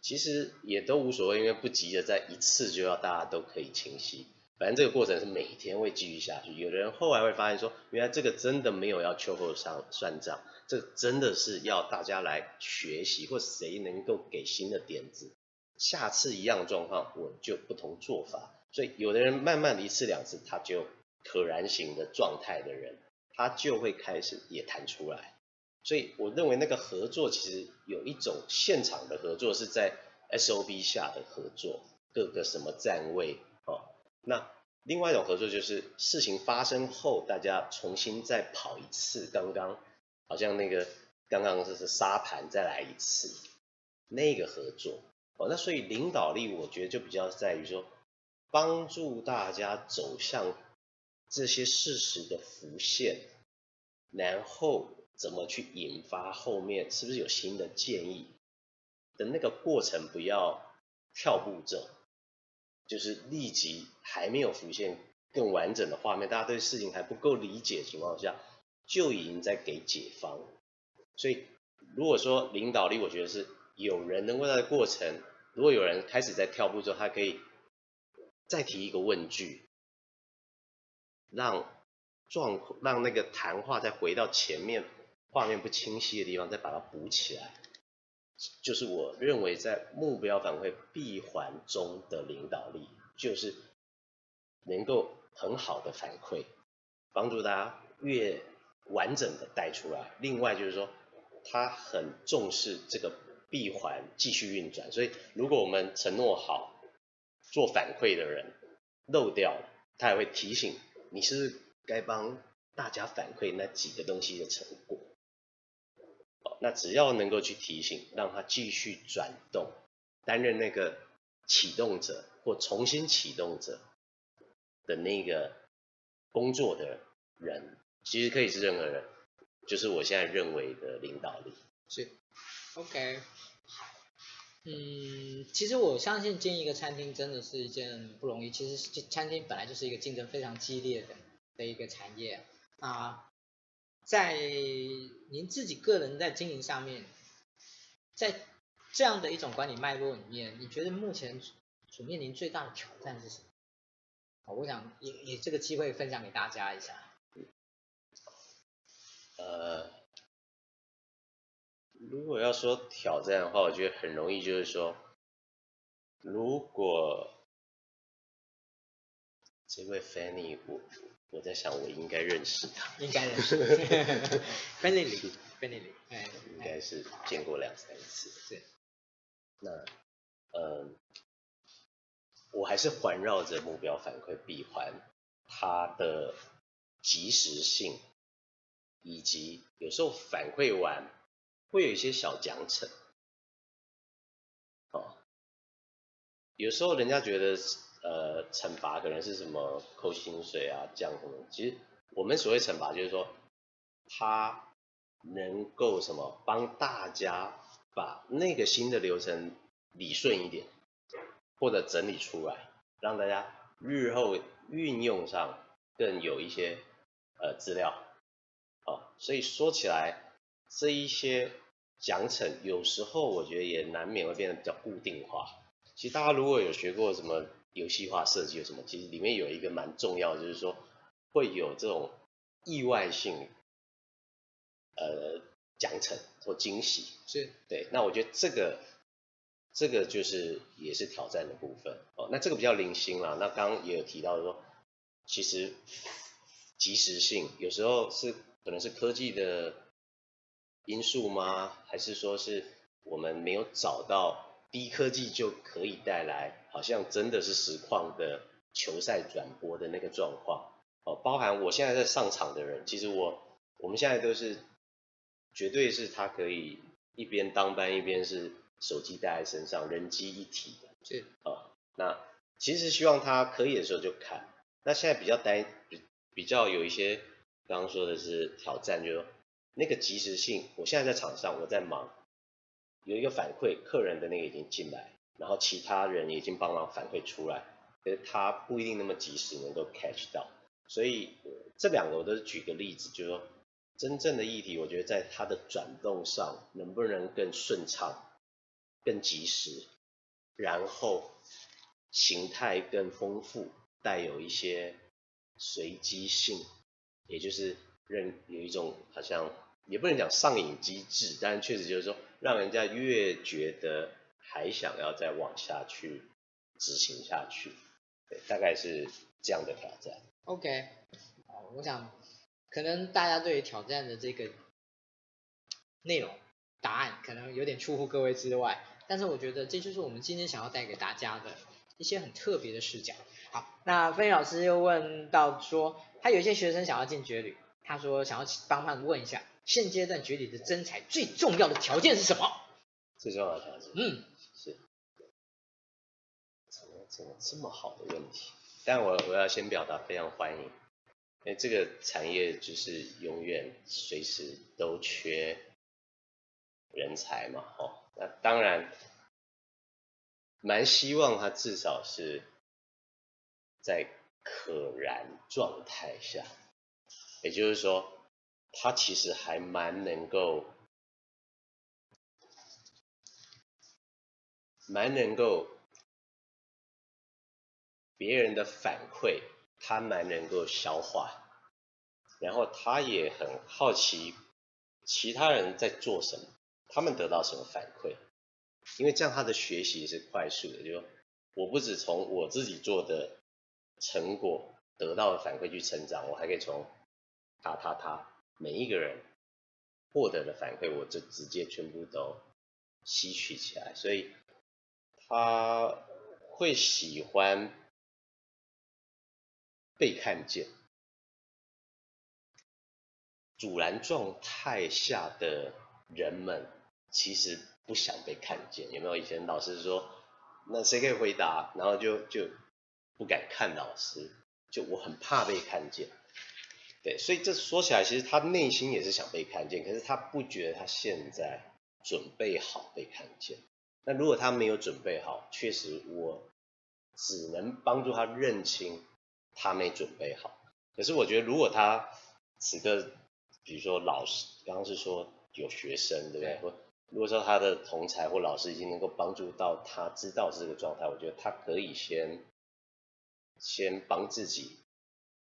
其实也都无所谓，因为不急着在一次就要大家都可以清晰。反正这个过程是每天会继续下去。有的人后来会发现说，原来这个真的没有要秋后算算账，这个真的是要大家来学习，或谁能够给新的点子，下次一样状况我就不同做法。所以有的人慢慢的一次两次，他就可燃型的状态的人。他就会开始也谈出来，所以我认为那个合作其实有一种现场的合作是在 SOP 下的合作，各个什么站位。那另外一种合作就是事情发生后，大家重新再跑一次，刚刚好像那个刚刚就是沙盘再来一次那个合作哦。那所以领导力我觉得就比较在于说帮助大家走向。这些事实的浮现，然后怎么去引发后面是不是有新的建议的那个过程，不要跳步骤，就是立即还没有浮现更完整的画面，大家对事情还不够理解的情况下，就已经在给解方。所以如果说领导力，我觉得是有人能够在过程，如果有人开始在跳步之后，他可以再提一个问句。让状况让那个谈话再回到前面画面不清晰的地方，再把它补起来，就是我认为在目标反馈闭环中的领导力，就是能够很好的反馈，帮助大家越完整的带出来。另外就是说，他很重视这个闭环继续运转，所以如果我们承诺好做反馈的人漏掉了，他也会提醒。你是该帮大家反馈那几个东西的成果，那只要能够去提醒，让他继续转动，担任那个启动者或重新启动者的那个工作的人，其实可以是任何人，就是我现在认为的领导力。
是，OK 好。嗯，其实我相信经营一个餐厅真的是一件不容易。其实餐厅本来就是一个竞争非常激烈的的一个产业啊。在您自己个人在经营上面，在这样的一种管理脉络里面，你觉得目前所面临最大的挑战是什么？我想也也这个机会分享给大家一下。
呃。如果要说挑战的话，我觉得很容易，就是说，如果这位 Fanny，我我在想，我应该认识他，
应该认识，Fanny 便利里，哎，
应该是见过两三次。
是。
那，呃，我还是环绕着目标反馈闭环，它的及时性，以及有时候反馈完会有一些小奖惩。哦，有时候人家觉得，呃，惩罚可能是什么扣薪水啊，这样什么，其实我们所谓惩罚就是说，他能够什么帮大家。把那个新的流程理顺一点，或者整理出来，让大家日后运用上更有一些呃资料，哦，所以说起来这一些奖惩有时候我觉得也难免会变得比较固定化。其实大家如果有学过什么游戏化设计有什么，其实里面有一个蛮重要的，就是说会有这种意外性，呃。奖惩或惊喜
是
对，那我觉得这个这个就是也是挑战的部分哦。那这个比较零星啦。那刚刚也有提到说，其实及时性有时候是可能是科技的因素吗？还是说是我们没有找到低科技就可以带来好像真的是实况的球赛转播的那个状况哦？包含我现在在上场的人，其实我我们现在都是。绝对是他可以一边当班一边是手机带在身上，人机一体的。
是
啊，那其实希望他可以的时候就看。那现在比较担比比较有一些刚刚说的是挑战，就是说那个及时性。我现在在场上，我在忙，有一个反馈，客人的那个已经进来，然后其他人已经帮忙反馈出来，可是他不一定那么及时能够 catch 到。所以这两个我都是举个例子，就是说。真正的议题，我觉得在它的转动上能不能更顺畅、更及时，然后形态更丰富，带有一些随机性，也就是认有一种好像也不能讲上瘾机制，但确实就是说，让人家越觉得还想要再往下去执行下去，对，大概是这样的挑战。
OK，我想。可能大家对于挑战的这个内容答案可能有点出乎各位之外，但是我觉得这就是我们今天想要带给大家的一些很特别的视角。好，那飞老师又问到说，他有一些学生想要进绝旅，他说想要帮忙问一下，现阶段绝旅的真才最重要的条件是什么？
最重要的条件，
嗯，
是，怎么怎么这么好的问题？但我我要先表达非常欢迎。因为，这个产业就是永远随时都缺人才嘛，哦，那当然蛮希望他至少是在可燃状态下，也就是说，他其实还蛮能够，蛮能够别人的反馈。他蛮能够消化，然后他也很好奇其他人在做什么，他们得到什么反馈，因为这样他的学习是快速的。就我不止从我自己做的成果得到的反馈去成长，我还可以从他他他每一个人获得的反馈，我就直接全部都吸取起来，所以他会喜欢。被看见，阻拦状态下的人们其实不想被看见。有没有以前老师说，那谁可以回答？然后就就不敢看老师，就我很怕被看见。对，所以这说起来，其实他内心也是想被看见，可是他不觉得他现在准备好被看见。那如果他没有准备好，确实我只能帮助他认清。他没准备好，可是我觉得如果他此刻，比如说老师刚刚是说有学生，对不对？或如果说他的同才或老师已经能够帮助到他知道是这个状态，我觉得他可以先先帮自己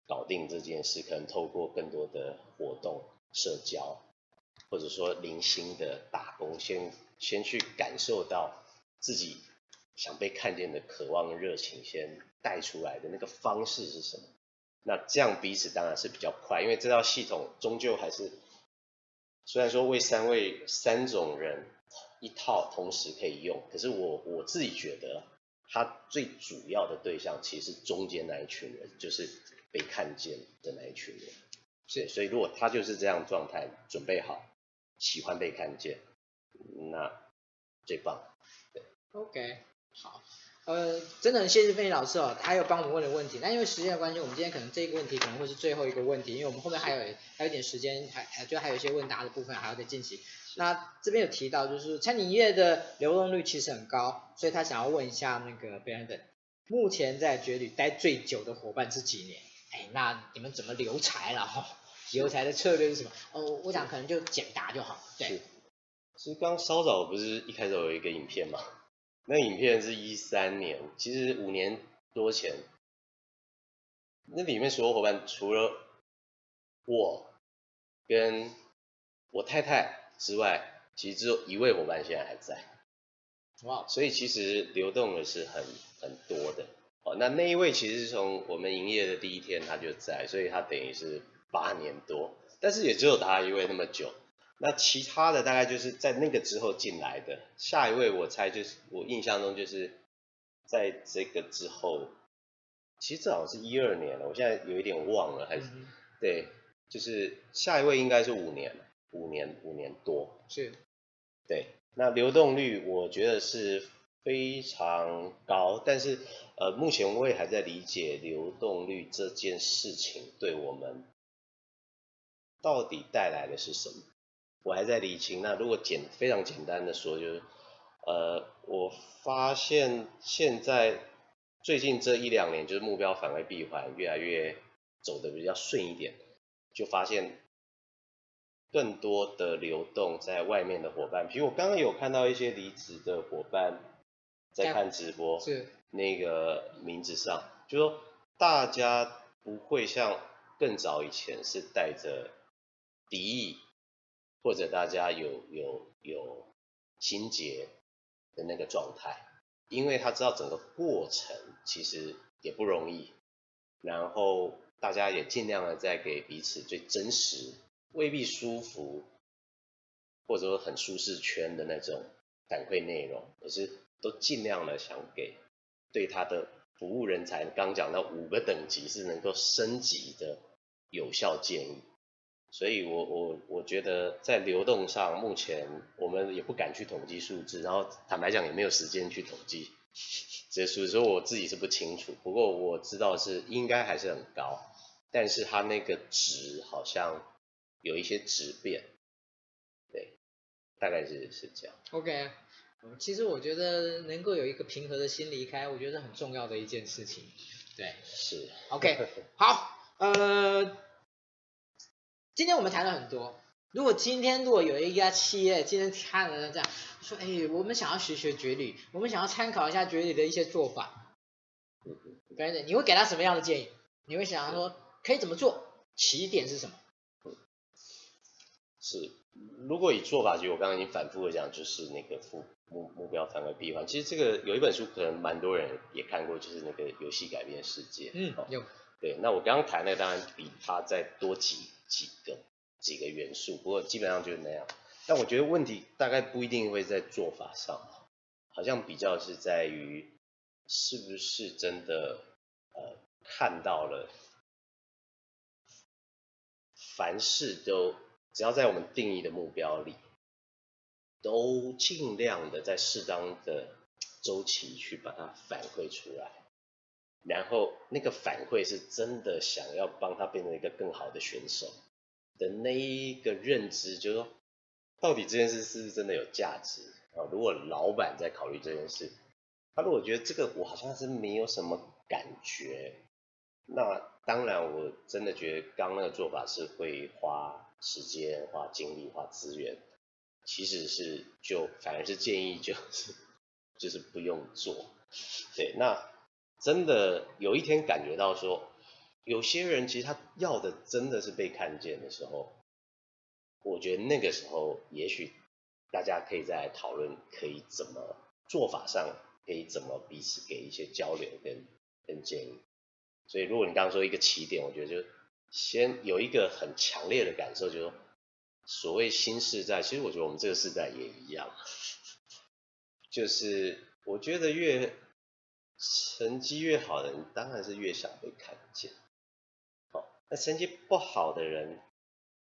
搞定这件事，可能透过更多的活动、社交，或者说零星的打工，先先去感受到自己想被看见的渴望、热情，先。带出来的那个方式是什么？那这样彼此当然是比较快，因为这套系统终究还是虽然说为三位三种人一套同时可以用，可是我我自己觉得，它最主要的对象其实中间那一群人，就是被看见的那一群人。是，所以如果他就是这样状态，准备好，喜欢被看见，那最棒。对
，OK，好。呃，真的很谢谢芬妮老师哦，他有帮我们问的问题。那因为时间的关系，我们今天可能这个问题可能会是最后一个问题，因为我们后面还有还有点时间，还还就还有一些问答的部分还要再进行。那这边有提到，就是餐饮业的流动率其实很高，所以他想要问一下那个 Brandon，目前在绝旅待最久的伙伴是几年？哎，那你们怎么留才了哈？留才的策略是什么？哦，我想可能就简答就好。对，
其实刚稍早不是一开始有一个影片吗？那影片是一三年，其实五年多前，那里面所有伙伴除了我跟我太太之外，其实只有一位伙伴现在还在。哇，所以其实流动的是很很多的。哦，那那一位其实是从我们营业的第一天他就在，所以他等于是八年多，但是也只有他一位那么久。那其他的大概就是在那个之后进来的，下一位我猜就是我印象中就是在这个之后，其实这好像是一二年了，我现在有一点忘了，还是、嗯、对，就是下一位应该是五年，五年五年多，
是，
对，那流动率我觉得是非常高，但是呃目前我也还在理解流动率这件事情对我们到底带来的是什么。我还在理清。那如果简非常简单的说，就是，呃，我发现现在最近这一两年，就是目标反馈闭环越来越走得比较顺一点，就发现更多的流动在外面的伙伴。比如我刚刚有看到一些离职的伙伴在看直播，是那个名字上，就说大家不会像更早以前是带着敌意。或者大家有有有心结的那个状态，因为他知道整个过程其实也不容易，然后大家也尽量的在给彼此最真实、未必舒服或者说很舒适圈的那种反馈内容，可是都尽量的想给对他的服务人才，刚讲到五个等级是能够升级的有效建议。所以我，我我我觉得在流动上，目前我们也不敢去统计数字，然后坦白讲也没有时间去统计这数字，所以我自己是不清楚。不过我知道是应该还是很高，但是它那个值好像有一些质变，对，大概是是这样。
OK，其实我觉得能够有一个平和的心离开，我觉得很重要的一件事情。对，
是。
OK，好，呃。今天我们谈了很多。如果今天如果有一家企业今天看了这样说，哎，我们想要学学绝旅，我们想要参考一下绝旅的一些做法，嗯，你会给他什么样的建议？你会想要说可以怎么做？起点是什么？
是，如果以做法，就我刚刚已经反复的讲，就是那个目目目标反馈闭环。其实这个有一本书，可能蛮多人也看过，就是那个游戏改变世界。
嗯，有。
对，那我刚刚谈的当然比它再多几几个几个元素，不过基本上就是那样。但我觉得问题大概不一定会在做法上，好像比较是在于是不是真的呃看到了，凡事都只要在我们定义的目标里，都尽量的在适当的周期去把它反馈出来。然后那个反馈是真的想要帮他变成一个更好的选手的那一个认知，就是说，到底这件事是不是真的有价值啊？如果老板在考虑这件事，他如果觉得这个我好像是没有什么感觉，那当然我真的觉得刚那个做法是会花时间、花精力、花资源，其实是就反而是建议就是就是不用做，对，那。真的有一天感觉到说，有些人其实他要的真的是被看见的时候，我觉得那个时候也许大家可以再来讨论，可以怎么做法上可以怎么彼此给一些交流跟跟建议。所以如果你刚刚说一个起点，我觉得就先有一个很强烈的感受，就是说所谓新世代，其实我觉得我们这个世代也一样，就是我觉得越成绩越好的人，当然是越想被看见。好，那成绩不好的人，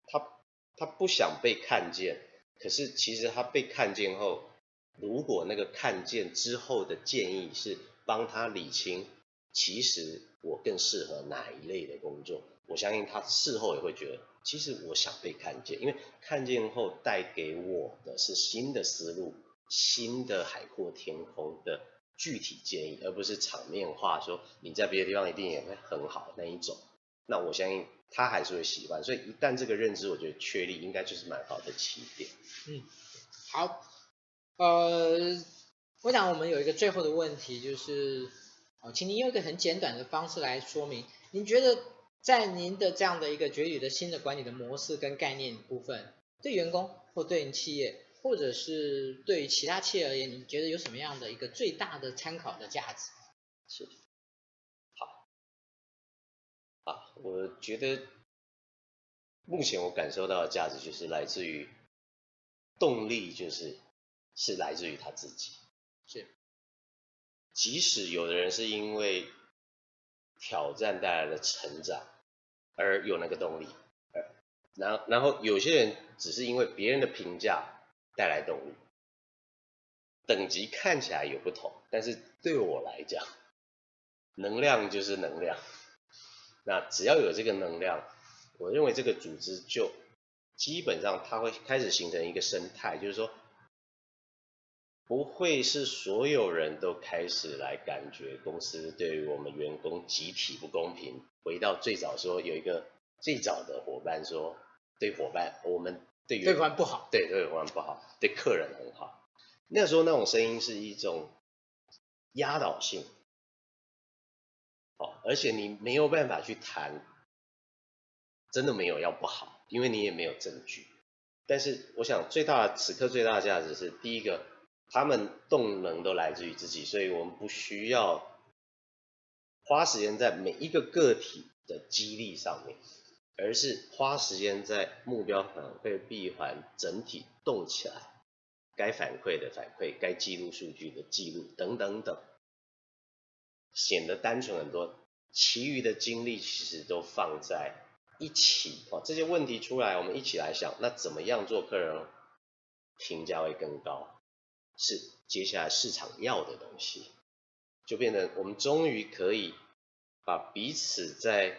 他他不想被看见，可是其实他被看见后，如果那个看见之后的建议是帮他理清，其实我更适合哪一类的工作，我相信他事后也会觉得，其实我想被看见，因为看见后带给我的是新的思路、新的海阔天空的具体建议，而不是场面话说你在别的地方一定也会很好那一种。那我相信他还是会喜欢，所以一旦这个认知我觉得确立，应该就是蛮好的起点。
嗯，好。呃，我想我们有一个最后的问题，就是，哦，请您用一个很简短的方式来说明，您觉得在您的这样的一个绝语的新的管理的模式跟概念部分，对员工或对企业，或者是对于其他企业而言，你觉得有什么样的一个最大的参考的价值？
是，好，啊，我觉得目前我感受到的价值就是来自于动力，就是。是来自于他自己，
是，
即使有的人是因为挑战带来的成长而有那个动力，然后然后有些人只是因为别人的评价带来动力，等级看起来有不同，但是对我来讲，能量就是能量，那只要有这个能量，我认为这个组织就基本上它会开始形成一个生态，就是说。不会是所有人都开始来感觉公司对于我们员工集体不公平。回到最早说有一个最早的伙伴说，对伙伴我们对
对伙伴不好，
对对伙伴不好，对客人很好。那时候那种声音是一种压倒性，哦，而且你没有办法去谈，真的没有要不好，因为你也没有证据。但是我想最大此刻最大的价值是第一个。他们动能都来自于自己，所以我们不需要花时间在每一个个体的激励上面，而是花时间在目标反馈闭环整体动起来，该反馈的反馈，该记录数据的记录等等等，显得单纯很多。其余的精力其实都放在一起哦，这些问题出来，我们一起来想，那怎么样做客人评价会更高？是接下来市场要的东西，就变成我们终于可以把彼此在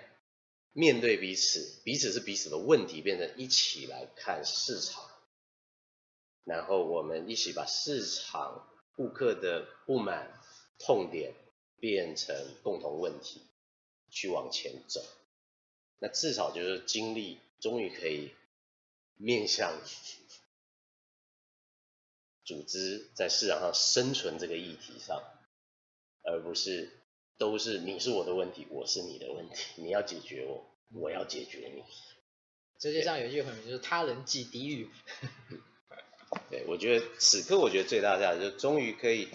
面对彼此，彼此是彼此的问题，变成一起来看市场，然后我们一起把市场顾客的不满痛点变成共同问题，去往前走。那至少就是精力终于可以面向。组织在市场上生存这个议题上，而不是都是你是我的问题，我是你的问题，你要解决我，我要解决你。
世界上有一句很名，就是他人即地狱。
对，我觉得此刻我觉得最大的价值，就终于可以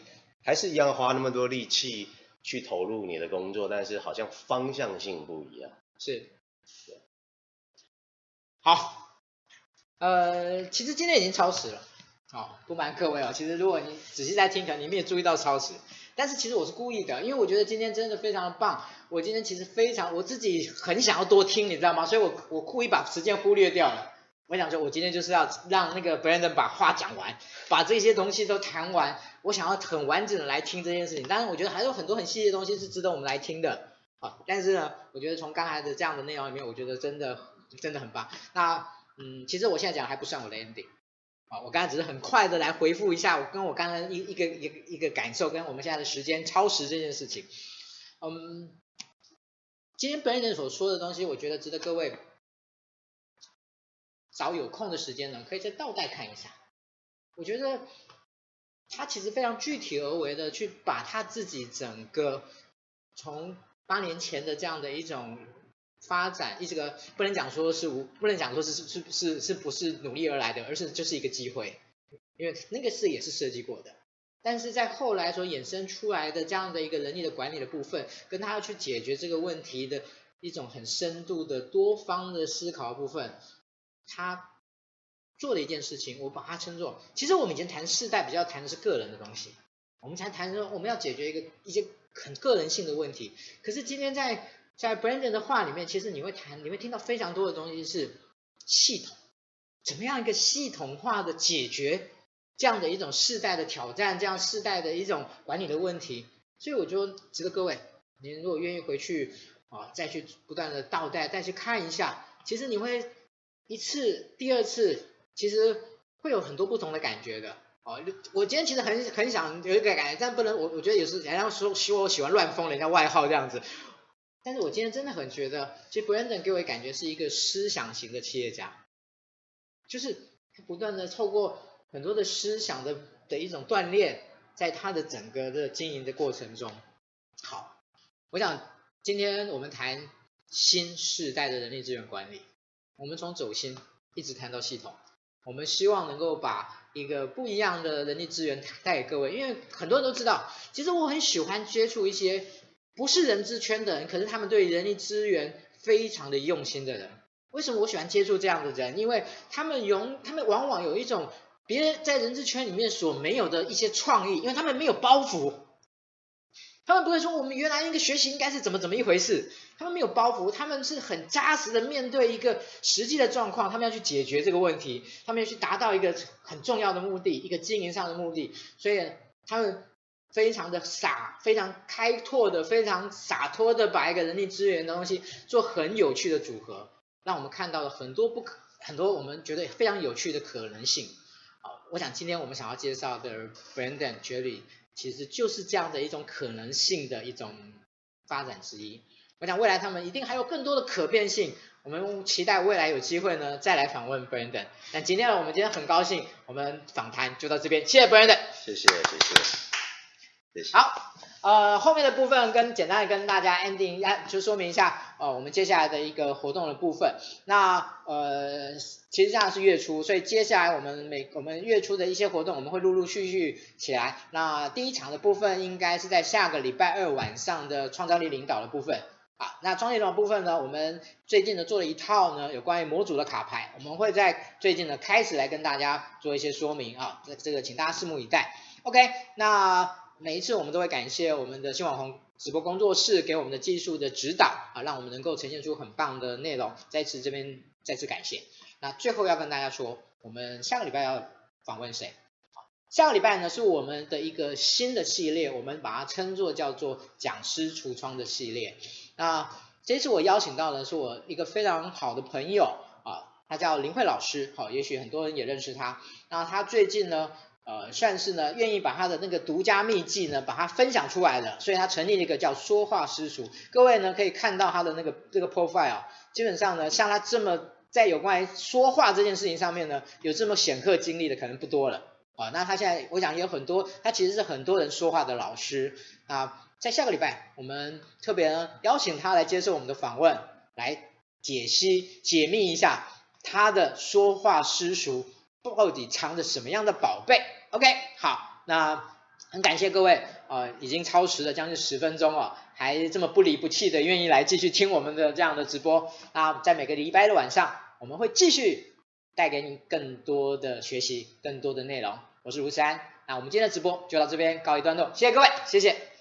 还是一样花那么多力气去投入你的工作，但是好像方向性不一样。
是。对。好，呃，其实今天已经超时了。哦，不瞒各位哦，其实如果你仔细在听，可能你没有注意到超时，但是其实我是故意的，因为我觉得今天真的非常的棒。我今天其实非常，我自己很想要多听，你知道吗？所以我我故意把时间忽略掉了。我想说，我今天就是要让那个 Brandon 把话讲完，把这些东西都谈完。我想要很完整的来听这件事情。当然，我觉得还有很多很细节的东西是值得我们来听的。好，但是呢，我觉得从刚才的这样的内容里面，我觉得真的真的很棒。那嗯，其实我现在讲还不算我的 ending。我刚才只是很快的来回复一下，我跟我刚才一一个一个一个感受，跟我们现在的时间超时这件事情。嗯，今天本人所说的东西，我觉得值得各位找有空的时间呢，可以再倒带看一下。我觉得他其实非常具体而为的去把他自己整个从八年前的这样的一种。发展一这个不能讲说是无，不能讲说是是是是是不是努力而来的，而是就是一个机会，因为那个事也是设计过的，但是在后来所衍生出来的这样的一个人力的管理的部分，跟他要去解决这个问题的一种很深度的多方的思考的部分，他做的一件事情，我把它称作，其实我们以前谈世代比较谈的是个人的东西，我们才谈说我们要解决一个一些很个人性的问题。可是今天在在 Brandon 的话里面，其实你会谈，你会听到非常多的东西是系统，怎么样一个系统化的解决这样的一种世代的挑战，这样世代的一种管理的问题。所以我就值得各位，您如果愿意回去啊，再去不断的倒带，再去看一下，其实你会一次、第二次。其实会有很多不同的感觉的哦。我今天其实很很想有一个感觉，但不能我我觉得有时人家说说我喜欢乱封人家外号这样子。但是我今天真的很觉得，其实 Brandon 给我的感觉是一个思想型的企业家，就是他不断的透过很多的思想的的一种锻炼，在他的整个的经营的过程中。好，我想今天我们谈新世代的人力资源管理，我们从走心一直谈到系统。我们希望能够把一个不一样的人力资源带给各位，因为很多人都知道，其实我很喜欢接触一些不是人资圈的人，可是他们对人力资源非常的用心的人。为什么我喜欢接触这样的人？因为他们用，他们往往有一种别人在人资圈里面所没有的一些创意，因为他们没有包袱。他们不会说我们原来一个学习应该是怎么怎么一回事，他们没有包袱，他们是很扎实的面对一个实际的状况，他们要去解决这个问题，他们要去达到一个很重要的目的，一个经营上的目的，所以他们非常的洒，非常开拓的，非常洒脱的把一个人力资源的东西做很有趣的组合，让我们看到了很多不可，很多我们觉得非常有趣的可能性。好，我想今天我们想要介绍的 Brandon Jerry。其实就是这样的一种可能性的一种发展之一。我想未来他们一定还有更多的可变性。我们期待未来有机会呢再来访问 Brandon。那今天呢，我们今天很高兴，我们访谈就到这边，谢谢 Brandon。
谢谢，谢谢。
好。呃，后面的部分跟简单的跟大家 ending 一就说明一下，呃，我们接下来的一个活动的部分。那呃，其实这样是月初，所以接下来我们每我们月初的一些活动，我们会陆陆续续起来。那第一场的部分应该是在下个礼拜二晚上的创造力领导的部分。啊，那创造力的部分呢，我们最近呢做了一套呢有关于模组的卡牌，我们会在最近呢开始来跟大家做一些说明啊，这这个请大家拭目以待。OK，那。每一次我们都会感谢我们的新网红直播工作室给我们的技术的指导啊，让我们能够呈现出很棒的内容。在此这边再次感谢。那最后要跟大家说，我们下个礼拜要访问谁？下个礼拜呢是我们的一个新的系列，我们把它称作叫做讲师橱窗的系列。那这次我邀请到的是我一个非常好的朋友啊，他叫林慧老师，好，也许很多人也认识他。那他最近呢，呃，算是呢，愿意把他的那个独家秘技呢，把它分享出来了，所以他成立了一个叫说话师塾。各位呢可以看到他的那个这个 profile，基本上呢，像他这么在有关于说话这件事情上面呢，有这么显赫经历的可能不多了啊。那他现在我想也有很多，他其实是很多人说话的老师啊。在下个礼拜，我们特别邀请他来接受我们的访问，来解析解密一下他的说话师塾。到底藏着什么样的宝贝？OK，好，那很感谢各位，呃，已经超时了将近十分钟哦，还这么不离不弃的愿意来继续听我们的这样的直播。那在每个礼拜的晚上，我们会继续带给你更多的学习，更多的内容。我是卢山，那我们今天的直播就到这边告一段落，谢谢各位，谢谢。